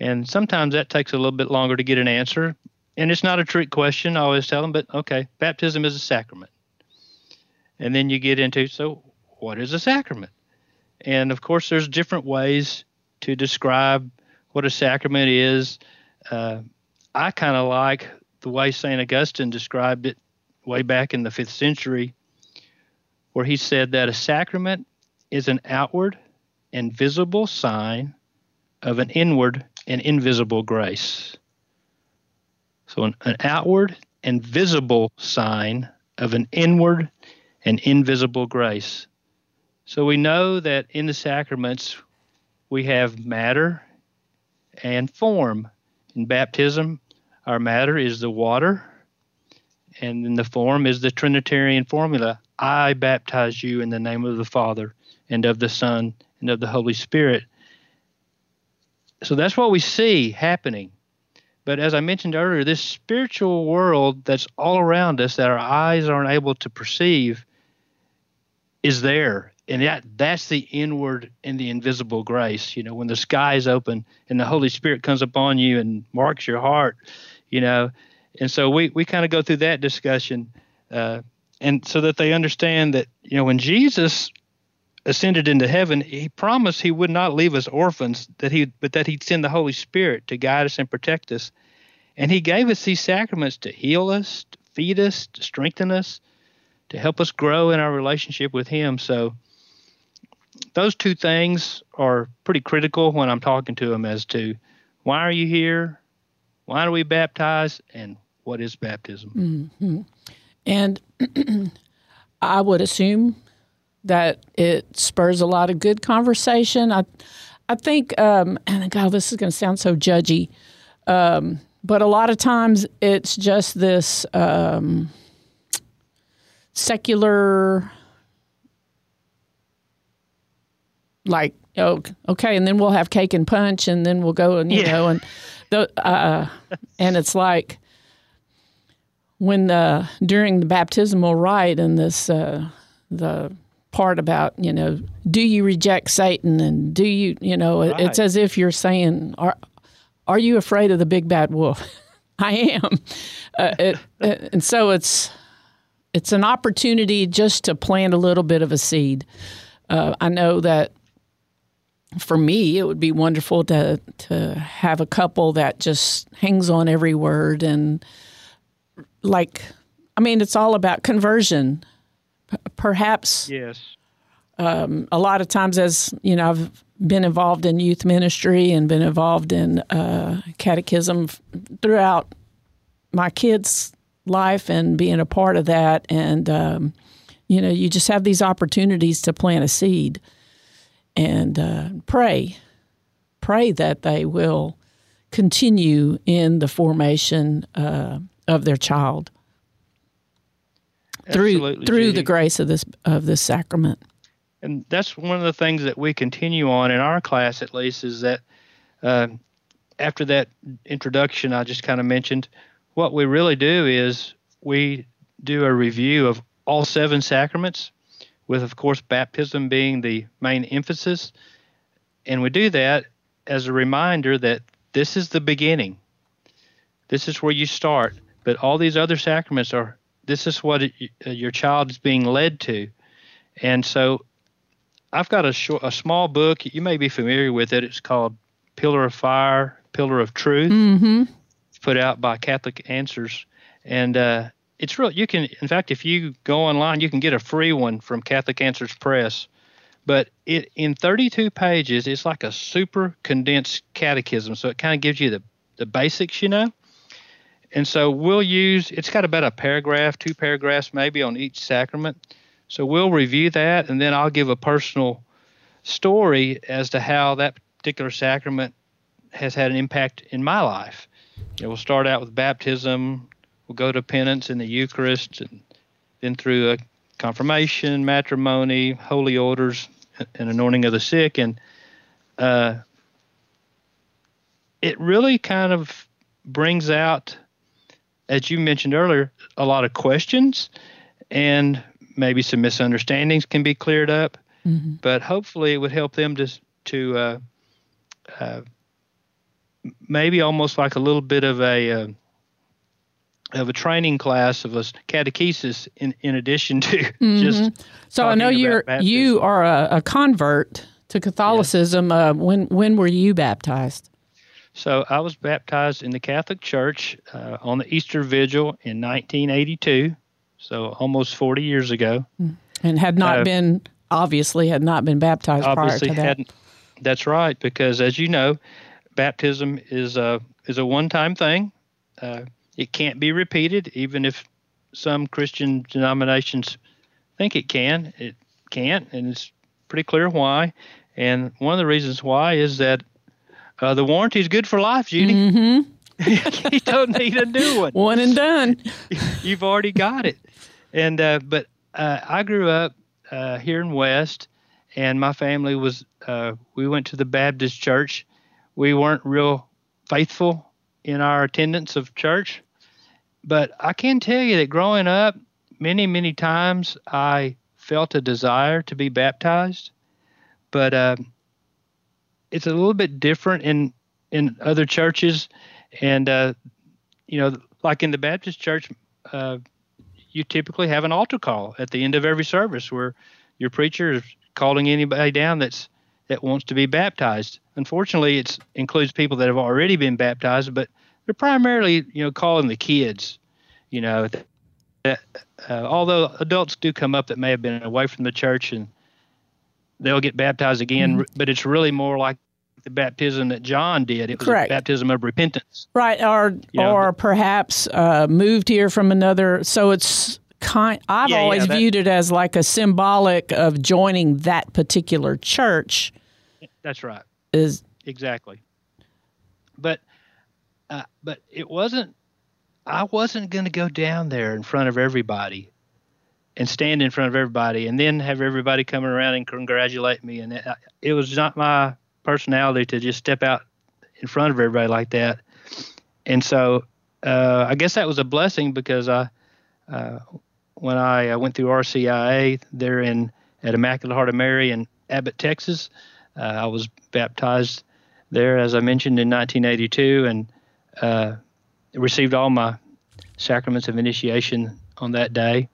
and sometimes that takes a little bit longer to get an answer. And it's not a trick question. I always tell them, but okay, baptism is a sacrament. And then you get into so what is a sacrament? And of course, there's different ways to describe what a sacrament is. Uh, I kind of like the way St. Augustine described it way back in the fifth century, where he said that a sacrament is an outward and visible sign of an inward and invisible grace. So, an, an outward and visible sign of an inward and invisible grace. So we know that in the sacraments we have matter and form. In baptism, our matter is the water, and then the form is the Trinitarian formula I baptize you in the name of the Father, and of the Son, and of the Holy Spirit. So that's what we see happening. But as I mentioned earlier, this spiritual world that's all around us that our eyes aren't able to perceive is there. And that that's the inward and the invisible grace. You know, when the sky is open and the Holy Spirit comes upon you and marks your heart, you know. And so we, we kind of go through that discussion. Uh, and so that they understand that, you know, when Jesus ascended into heaven, he promised he would not leave us orphans, that he but that he'd send the Holy Spirit to guide us and protect us. And he gave us these sacraments to heal us, to feed us, to strengthen us, to help us grow in our relationship with Him. So those two things are pretty critical when I'm talking to them as to why are you here, why do we baptize, and what is baptism. Mm-hmm. And (clears throat) I would assume that it spurs a lot of good conversation. I, I think, um, (clears throat) and God, this is going to sound so judgy, um, but a lot of times it's just this um, secular, like, oh, okay, and then we'll have cake and punch, and then we'll go and you Yeah. know, and the, uh, and it's like when the during the baptismal rite and this uh, the part about you know do you reject Satan and do you you know it- it's as if you're saying are are you afraid of the big bad wolf? (laughs) I am, uh, it, it- and so it's it's an opportunity just to plant a little bit of a seed. Uh, I know that for me, it would be wonderful to to have a couple that just hangs on every word and like I mean, it's all about conversion. Perhaps Yes. a lot of times, as you know, I've been involved in youth ministry and been involved in uh, catechism throughout my kids' life and being a part of that. And um, you know, you just have these opportunities to plant a seed and uh, pray, pray that they will continue in the formation uh, of their child through Absolutely, through Judy. the grace of this of this sacrament. and that's one of the things that we continue on in our class at least is that uh, after that introduction i just kind of mentioned what we really do is we do a review of all seven sacraments with of course baptism being the main emphasis and we do that as a reminder that this is the beginning this is where you start but all these other sacraments are this is what it, uh, your child is being led to and so I've got a short, a small book. You may be familiar with it. It's called Pillar of Fire, Pillar of Truth. Mm-hmm. It's put out by Catholic Answers, and uh, it's real. You can, in fact, if you go online, you can get a free one from Catholic Answers Press. But it in 32 pages, it's like a super condensed catechism. So it kind of gives you the the basics, you know. And so we'll use. It's got about a paragraph, two paragraphs maybe on each sacrament. So we'll review that, and then I'll give a personal story as to how that particular sacrament has had an impact in my life. We'll start out with baptism, we'll go to penance in the Eucharist, and then through a confirmation, matrimony, holy orders, and anointing of the sick, and uh, it really kind of brings out, as you mentioned earlier, a lot of questions and maybe some misunderstandings can be cleared up. But hopefully, it would help them to to uh, uh, maybe almost like a little bit of a uh, of a training class of a catechesis in in addition to (laughs) just. So I know you're about you are a, a convert to Catholicism. Uh, when when were you baptized? So I was baptized in the Catholic Church uh, on the Easter Vigil in 1982. So almost 40 years ago. And had not Uh, been obviously had not been baptized prior obviously to that. hadn't. That's right, because as you know, baptism is a is a one time thing. Uh, it can't be repeated, even if some Christian denominations think it can. It can't, and it's pretty clear why. And one of the reasons why is that uh, the warranty is good for life, Judy. Mm-hmm. (laughs) you don't need a new one One and done. (laughs) you've already got it. And uh, but uh, I grew up uh, here in West, and my family was uh, we went to the Baptist church. We weren't real faithful in our attendance of church, but I can tell you that growing up, many many times I felt a desire to be baptized, but uh, it's a little bit different in in other churches, and uh, you know, like in the Baptist church, uh, you typically have an altar call at the end of every service where your preacher is calling anybody down that's that wants to be baptized. Unfortunately, it includes people that have already been baptized, but they're primarily, you know, calling the kids, you know, th- uh, although adults do come up that may have been away from the church and they'll get baptized again, Mm-hmm. but it's really more like the baptism that John did. It was Correct. a baptism of repentance. Right, or Yeah. or perhaps uh, moved here from another. So it's kind. I've Yeah, yeah, always that- viewed it as like a symbolic of joining that particular church. That's right. Is exactly. But uh, but it wasn't. I wasn't going to go down there in front of everybody and stand in front of everybody and then have everybody coming around and congratulate me. And it, it was not my personality to just step out in front of everybody like that. And so uh, I guess that was a blessing because I, uh, when I uh, went through RCIA there in at Immaculate Heart of Mary in Abbott, Texas, uh, I was baptized there, as I mentioned, in 1982, and uh, received all my sacraments of initiation on that day.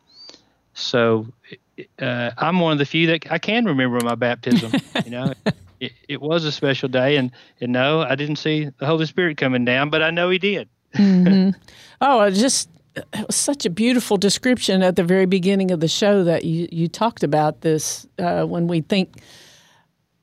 So uh, I'm one of the few that I can remember my baptism. you know, (laughs) it, it was a special day, and, and no, I didn't see the Holy Spirit coming down, but I know He did. (laughs) oh, it just it was such a beautiful description at the very beginning of the show that you you talked about this uh, when we think.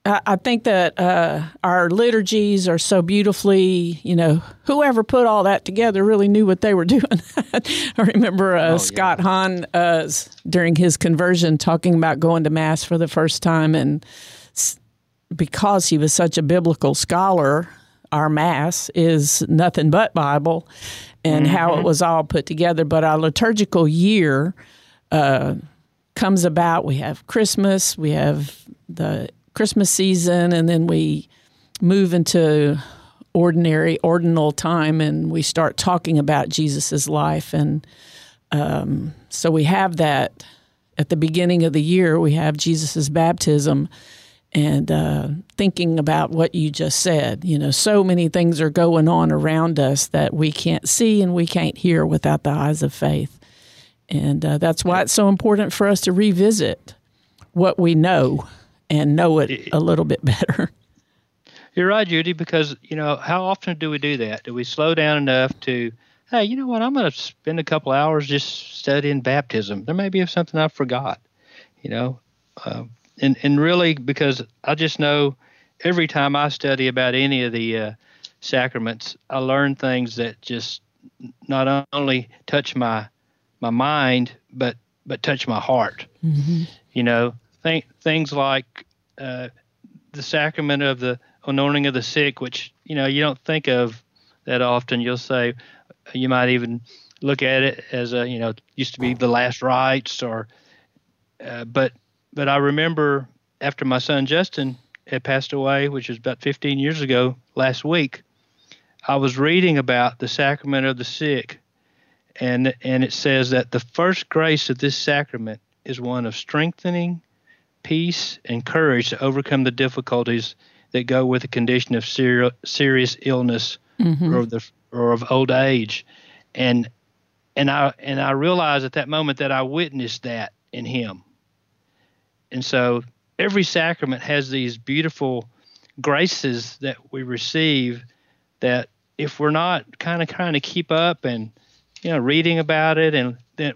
I think that uh, our liturgies are so beautifully, you know, whoever put all that together really knew what they were (laughs) doing. I remember uh, Scott Hahn uh, during his conversion talking about going to Mass for the first time. And because he was such a biblical scholar, our Mass is nothing but Bible and how it was all put together. But our liturgical year uh, comes about. We have Christmas, we have the Christmas season, and then we move into ordinary, ordinal time, and we start talking about Jesus's life. And um, so we have that at the beginning of the year. We have Jesus's baptism, and uh, thinking about what you just said. You know, so many things are going on around us that we can't see and we can't hear without the eyes of faith. And uh, that's why it's so important for us to revisit what we know and know it a little bit (laughs) better. You're right, Judy, because you know how often do we do that? Do we slow down enough to, hey, you know what? I'm going to spend a couple hours just studying baptism. There may be something I forgot, you know, uh, and and really because I just know every time I study about any of the uh, sacraments, I learn things that just not only touch my my mind, but but touch my heart. You know, th- things like uh, the sacrament of the anointing of the sick, which you know you don't think of that often. You'll say you might even look at it as a you know used to be the last rites or, uh, but but I remember after my son Justin had passed away, which was about 15 years ago last week, I was reading about the sacrament of the sick, and and it says that the first grace of this sacrament is one of strengthening peace and courage to overcome the difficulties that go with the condition of ser- serious illness mm-hmm. or the or of old age. And and I and I realized at that moment that I witnessed that in him. And so every sacrament has these beautiful graces that we receive that if we're not kind of kind of keep up and you know reading about it and then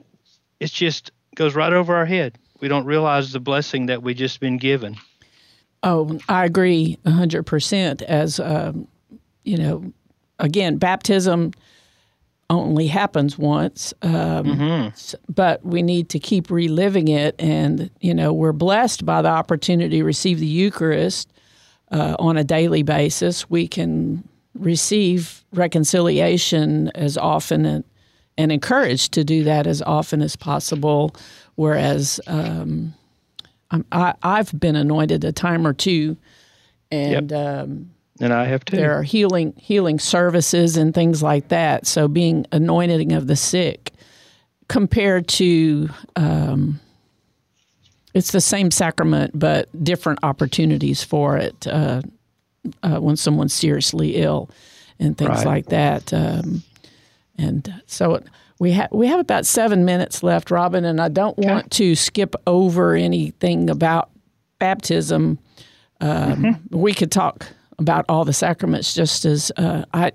it just goes right over our head we don't realize the blessing that we just been given Oh, I agree 100%. As, um, you know, again, baptism only happens once, um, s- but we need to keep reliving it. And, you know, we're blessed by the opportunity to receive the Eucharist uh, on a daily basis. We can receive reconciliation as often and, encouraged to do that as often as possible. Whereas, um, I'm- I, I've been anointed a time or two, and um, and I have too there are healing healing services and things like that. So being anointing of the sick compared to um, it's the same sacrament but different opportunities for it uh, uh, when someone's seriously ill and things Right. like that. Um, and so we have we have about seven minutes left, Robin, and I don't want to skip over anything about baptism. Um, We could talk about all the sacraments just as uh, I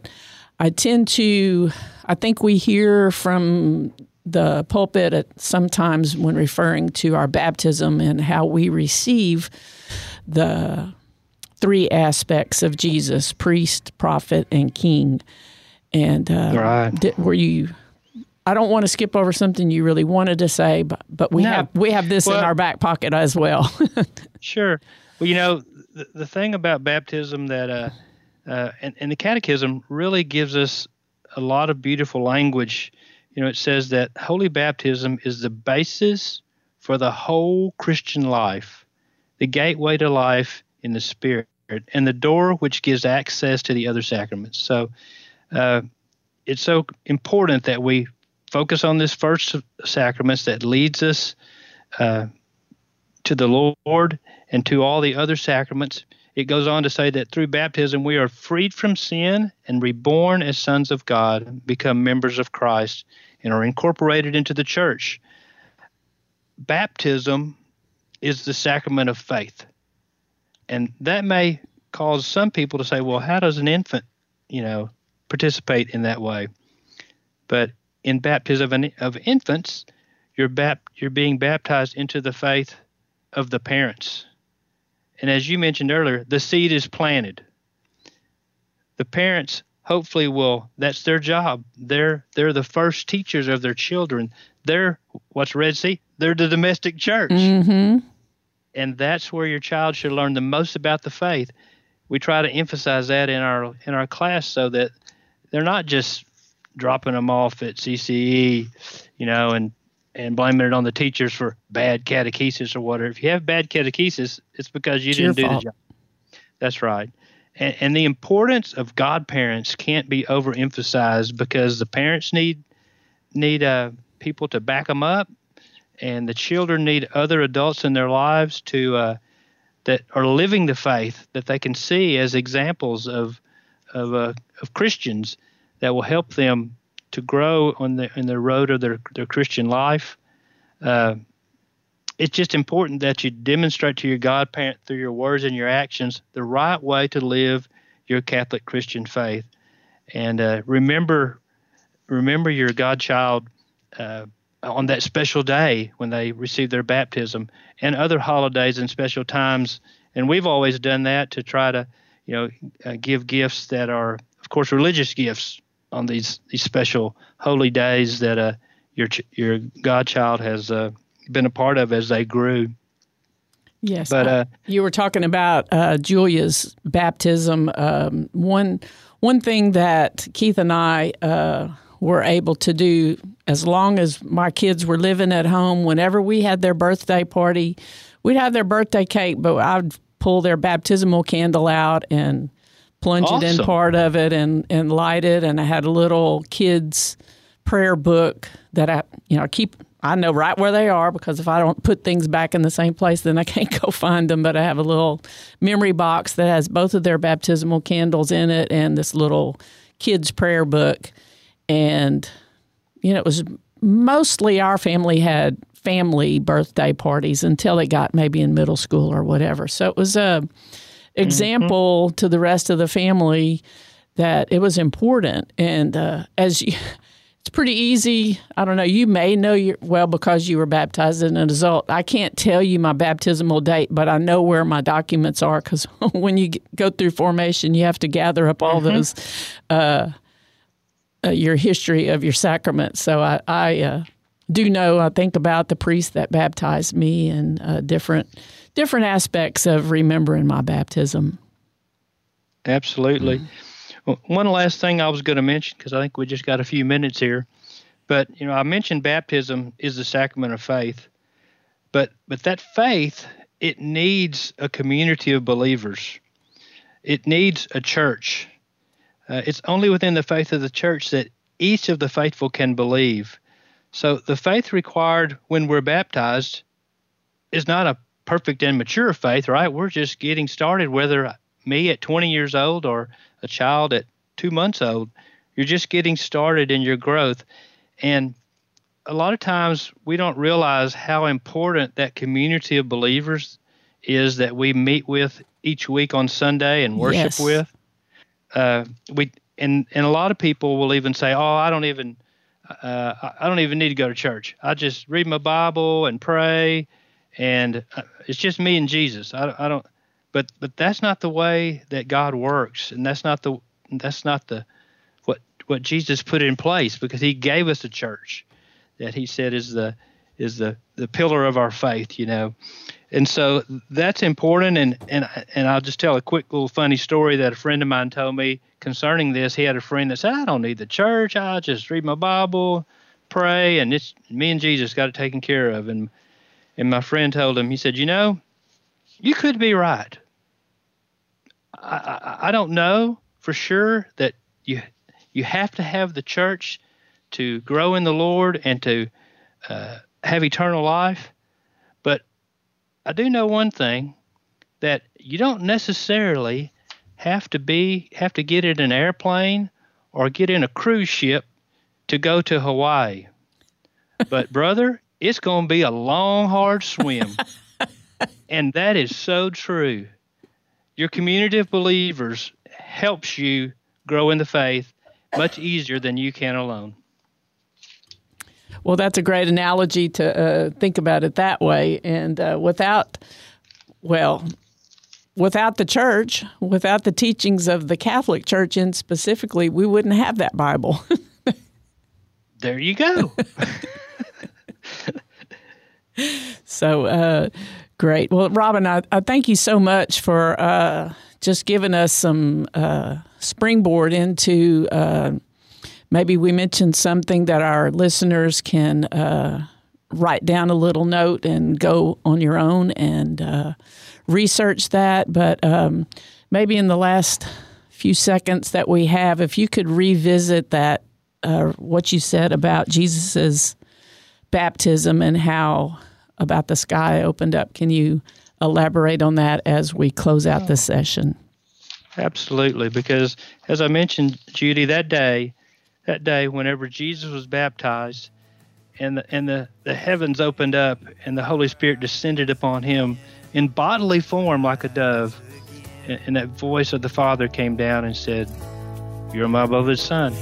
I tend to I think we hear from the pulpit at sometimes when referring to our baptism and how we receive the three aspects of Jesus priest, prophet, and king. And uh, Right. did, were you? I don't want to skip over something you really wanted to say, but but we No. have we have this in our back pocket as well. (laughs) Sure. Well, you know, the, the thing about baptism that, uh, uh, and, and the catechism really gives us a lot of beautiful language. You know, it says that holy baptism is the basis for the whole Christian life, the gateway to life in the Spirit, and the door which gives access to the other sacraments. So, uh, it's so important that we focus on this first sacrament that leads us uh, to the Lord and to all the other sacraments. It goes on to say that through baptism we are freed from sin and reborn as sons of God, become members of Christ, and are incorporated into the church. Baptism is the sacrament of faith. And that may cause some people to say, well, how does an infant, you know, participate in that way? But in baptism of, of infants, you're, bap- you're being baptized into the faith of the parents. And as you mentioned earlier, the seed is planted. The parents hopefully will that's their job. They're they're the first teachers of their children. They're what's Red Sea? They're the domestic church. hmm And that's where your child should learn the most about the faith. We try to emphasize that in our in our class so that they're not just dropping them off at CCE, you know, and and blaming it on the teachers for bad catechesis or whatever. If you have bad catechesis, it's because you It's didn't do fault. the job. That's right. And, and the importance of godparents can't be overemphasized because the parents need need uh, people to back them up, and the children need other adults in their lives to uh, that are living the faith that they can see as examples of of, uh, of Christians that will help them to grow on the in the road of their their Christian life. Uh, it's just important that you demonstrate to your godparent through your words and your actions the right way to live your Catholic Christian faith, and uh, remember remember your godchild uh, on that special day when they receive their baptism, and other holidays and special times. And we've always done that to try to, you know, uh, give gifts that are, of course, religious gifts on these these special holy days that uh, your ch- your godchild has uh, been a part of as they grew. Yes, But, uh, you were talking about uh, Julia's baptism. Um, one one thing that Keith and I uh, were able to do, as long as my kids were living at home, whenever we had their birthday party, we'd have their birthday cake, but I'd pull their baptismal candle out and plunge it in part of it and and light it. And I had a little kids prayer book that I you know keep. I know right where they are because if I don't put things back in the same place, then I (laughs) can't go find them. But I have a little memory box that has both of their baptismal candles in it and this little kids' prayer book. And, you know, it was mostly our family had family birthday parties until it got maybe in middle school or whatever. So it was a example to the rest of the family that it was important. And uh, as you, (laughs) it's pretty easy. I don't know. You may know you well because you were baptized as an adult. I can't tell you my baptismal date, but I know where my documents are because (laughs) when you go through formation, you have to gather up all those uh, uh, your history of your sacrament. So I, I uh, do know. I think about the priest that baptized me and uh, different different aspects of remembering my baptism. Absolutely. Well, One last thing I was going to mention because I think we just got a few minutes here, but you know I mentioned baptism is the sacrament of faith, but but that faith it needs a community of believers. It needs a church. Uh, it's only within the faith of the church that each of the faithful can believe. So the faith required when we're baptized is not a perfect and mature faith, right? We're just getting started, whether me at 20 years old or a child at two months old. You're just getting started in your growth. And a lot of times we don't realize how important that community of believers is that we meet with each week on Sunday and worship Yes. with. Uh, we and and a lot of people will even say, "Oh, I don't even uh, I- don't even need to go to church. I just read my Bible and pray, and uh, it's just me and Jesus. I, I don't, but but that's not the way that God works, and that's not the that's not the what what Jesus put in place because He gave us a church that He said is the is the the pillar of our faith. You know, and so that's important. And and and I'll just tell a quick little funny story that a friend of mine told me concerning this. He had a friend that said, "I don't need the church. I just read my Bible, pray, and it's me and Jesus got it taken care of." And and my friend told him, he said, "You know, you could be right. I I, I don't know for sure that you you have to have the church to grow in the Lord and to uh, have eternal life." I do know one thing that you don't necessarily have to be have to get in an airplane or get in a cruise ship to go to Hawaii. (laughs) But brother, it's going to be a long hard swim. (laughs) and that is so true. Your community of believers helps you grow in the faith much easier than you can alone. Well, that's a great analogy to uh, think about it that way. And uh, without, well, without the church, without the teachings of the Catholic Church, and specifically, we wouldn't have that Bible. (laughs) There you go. (laughs) so uh, great. Well, Robin, I, I thank you so much for uh, just giving us some uh, springboard into. Maybe we mentioned something that our listeners can uh, write down a little note and go on your own and uh, research that. But um, maybe in the last few seconds that we have, if you could revisit that, uh, what you said about Jesus's baptism and how about the sky opened up. Can you elaborate on that as we close out this session? Absolutely, because as I mentioned, Judy, that day, that day whenever Jesus was baptized and the, and the, the heavens opened up and the Holy Spirit descended upon him in bodily form like a dove. And, and that voice of the Father came down and said, You're my beloved Son.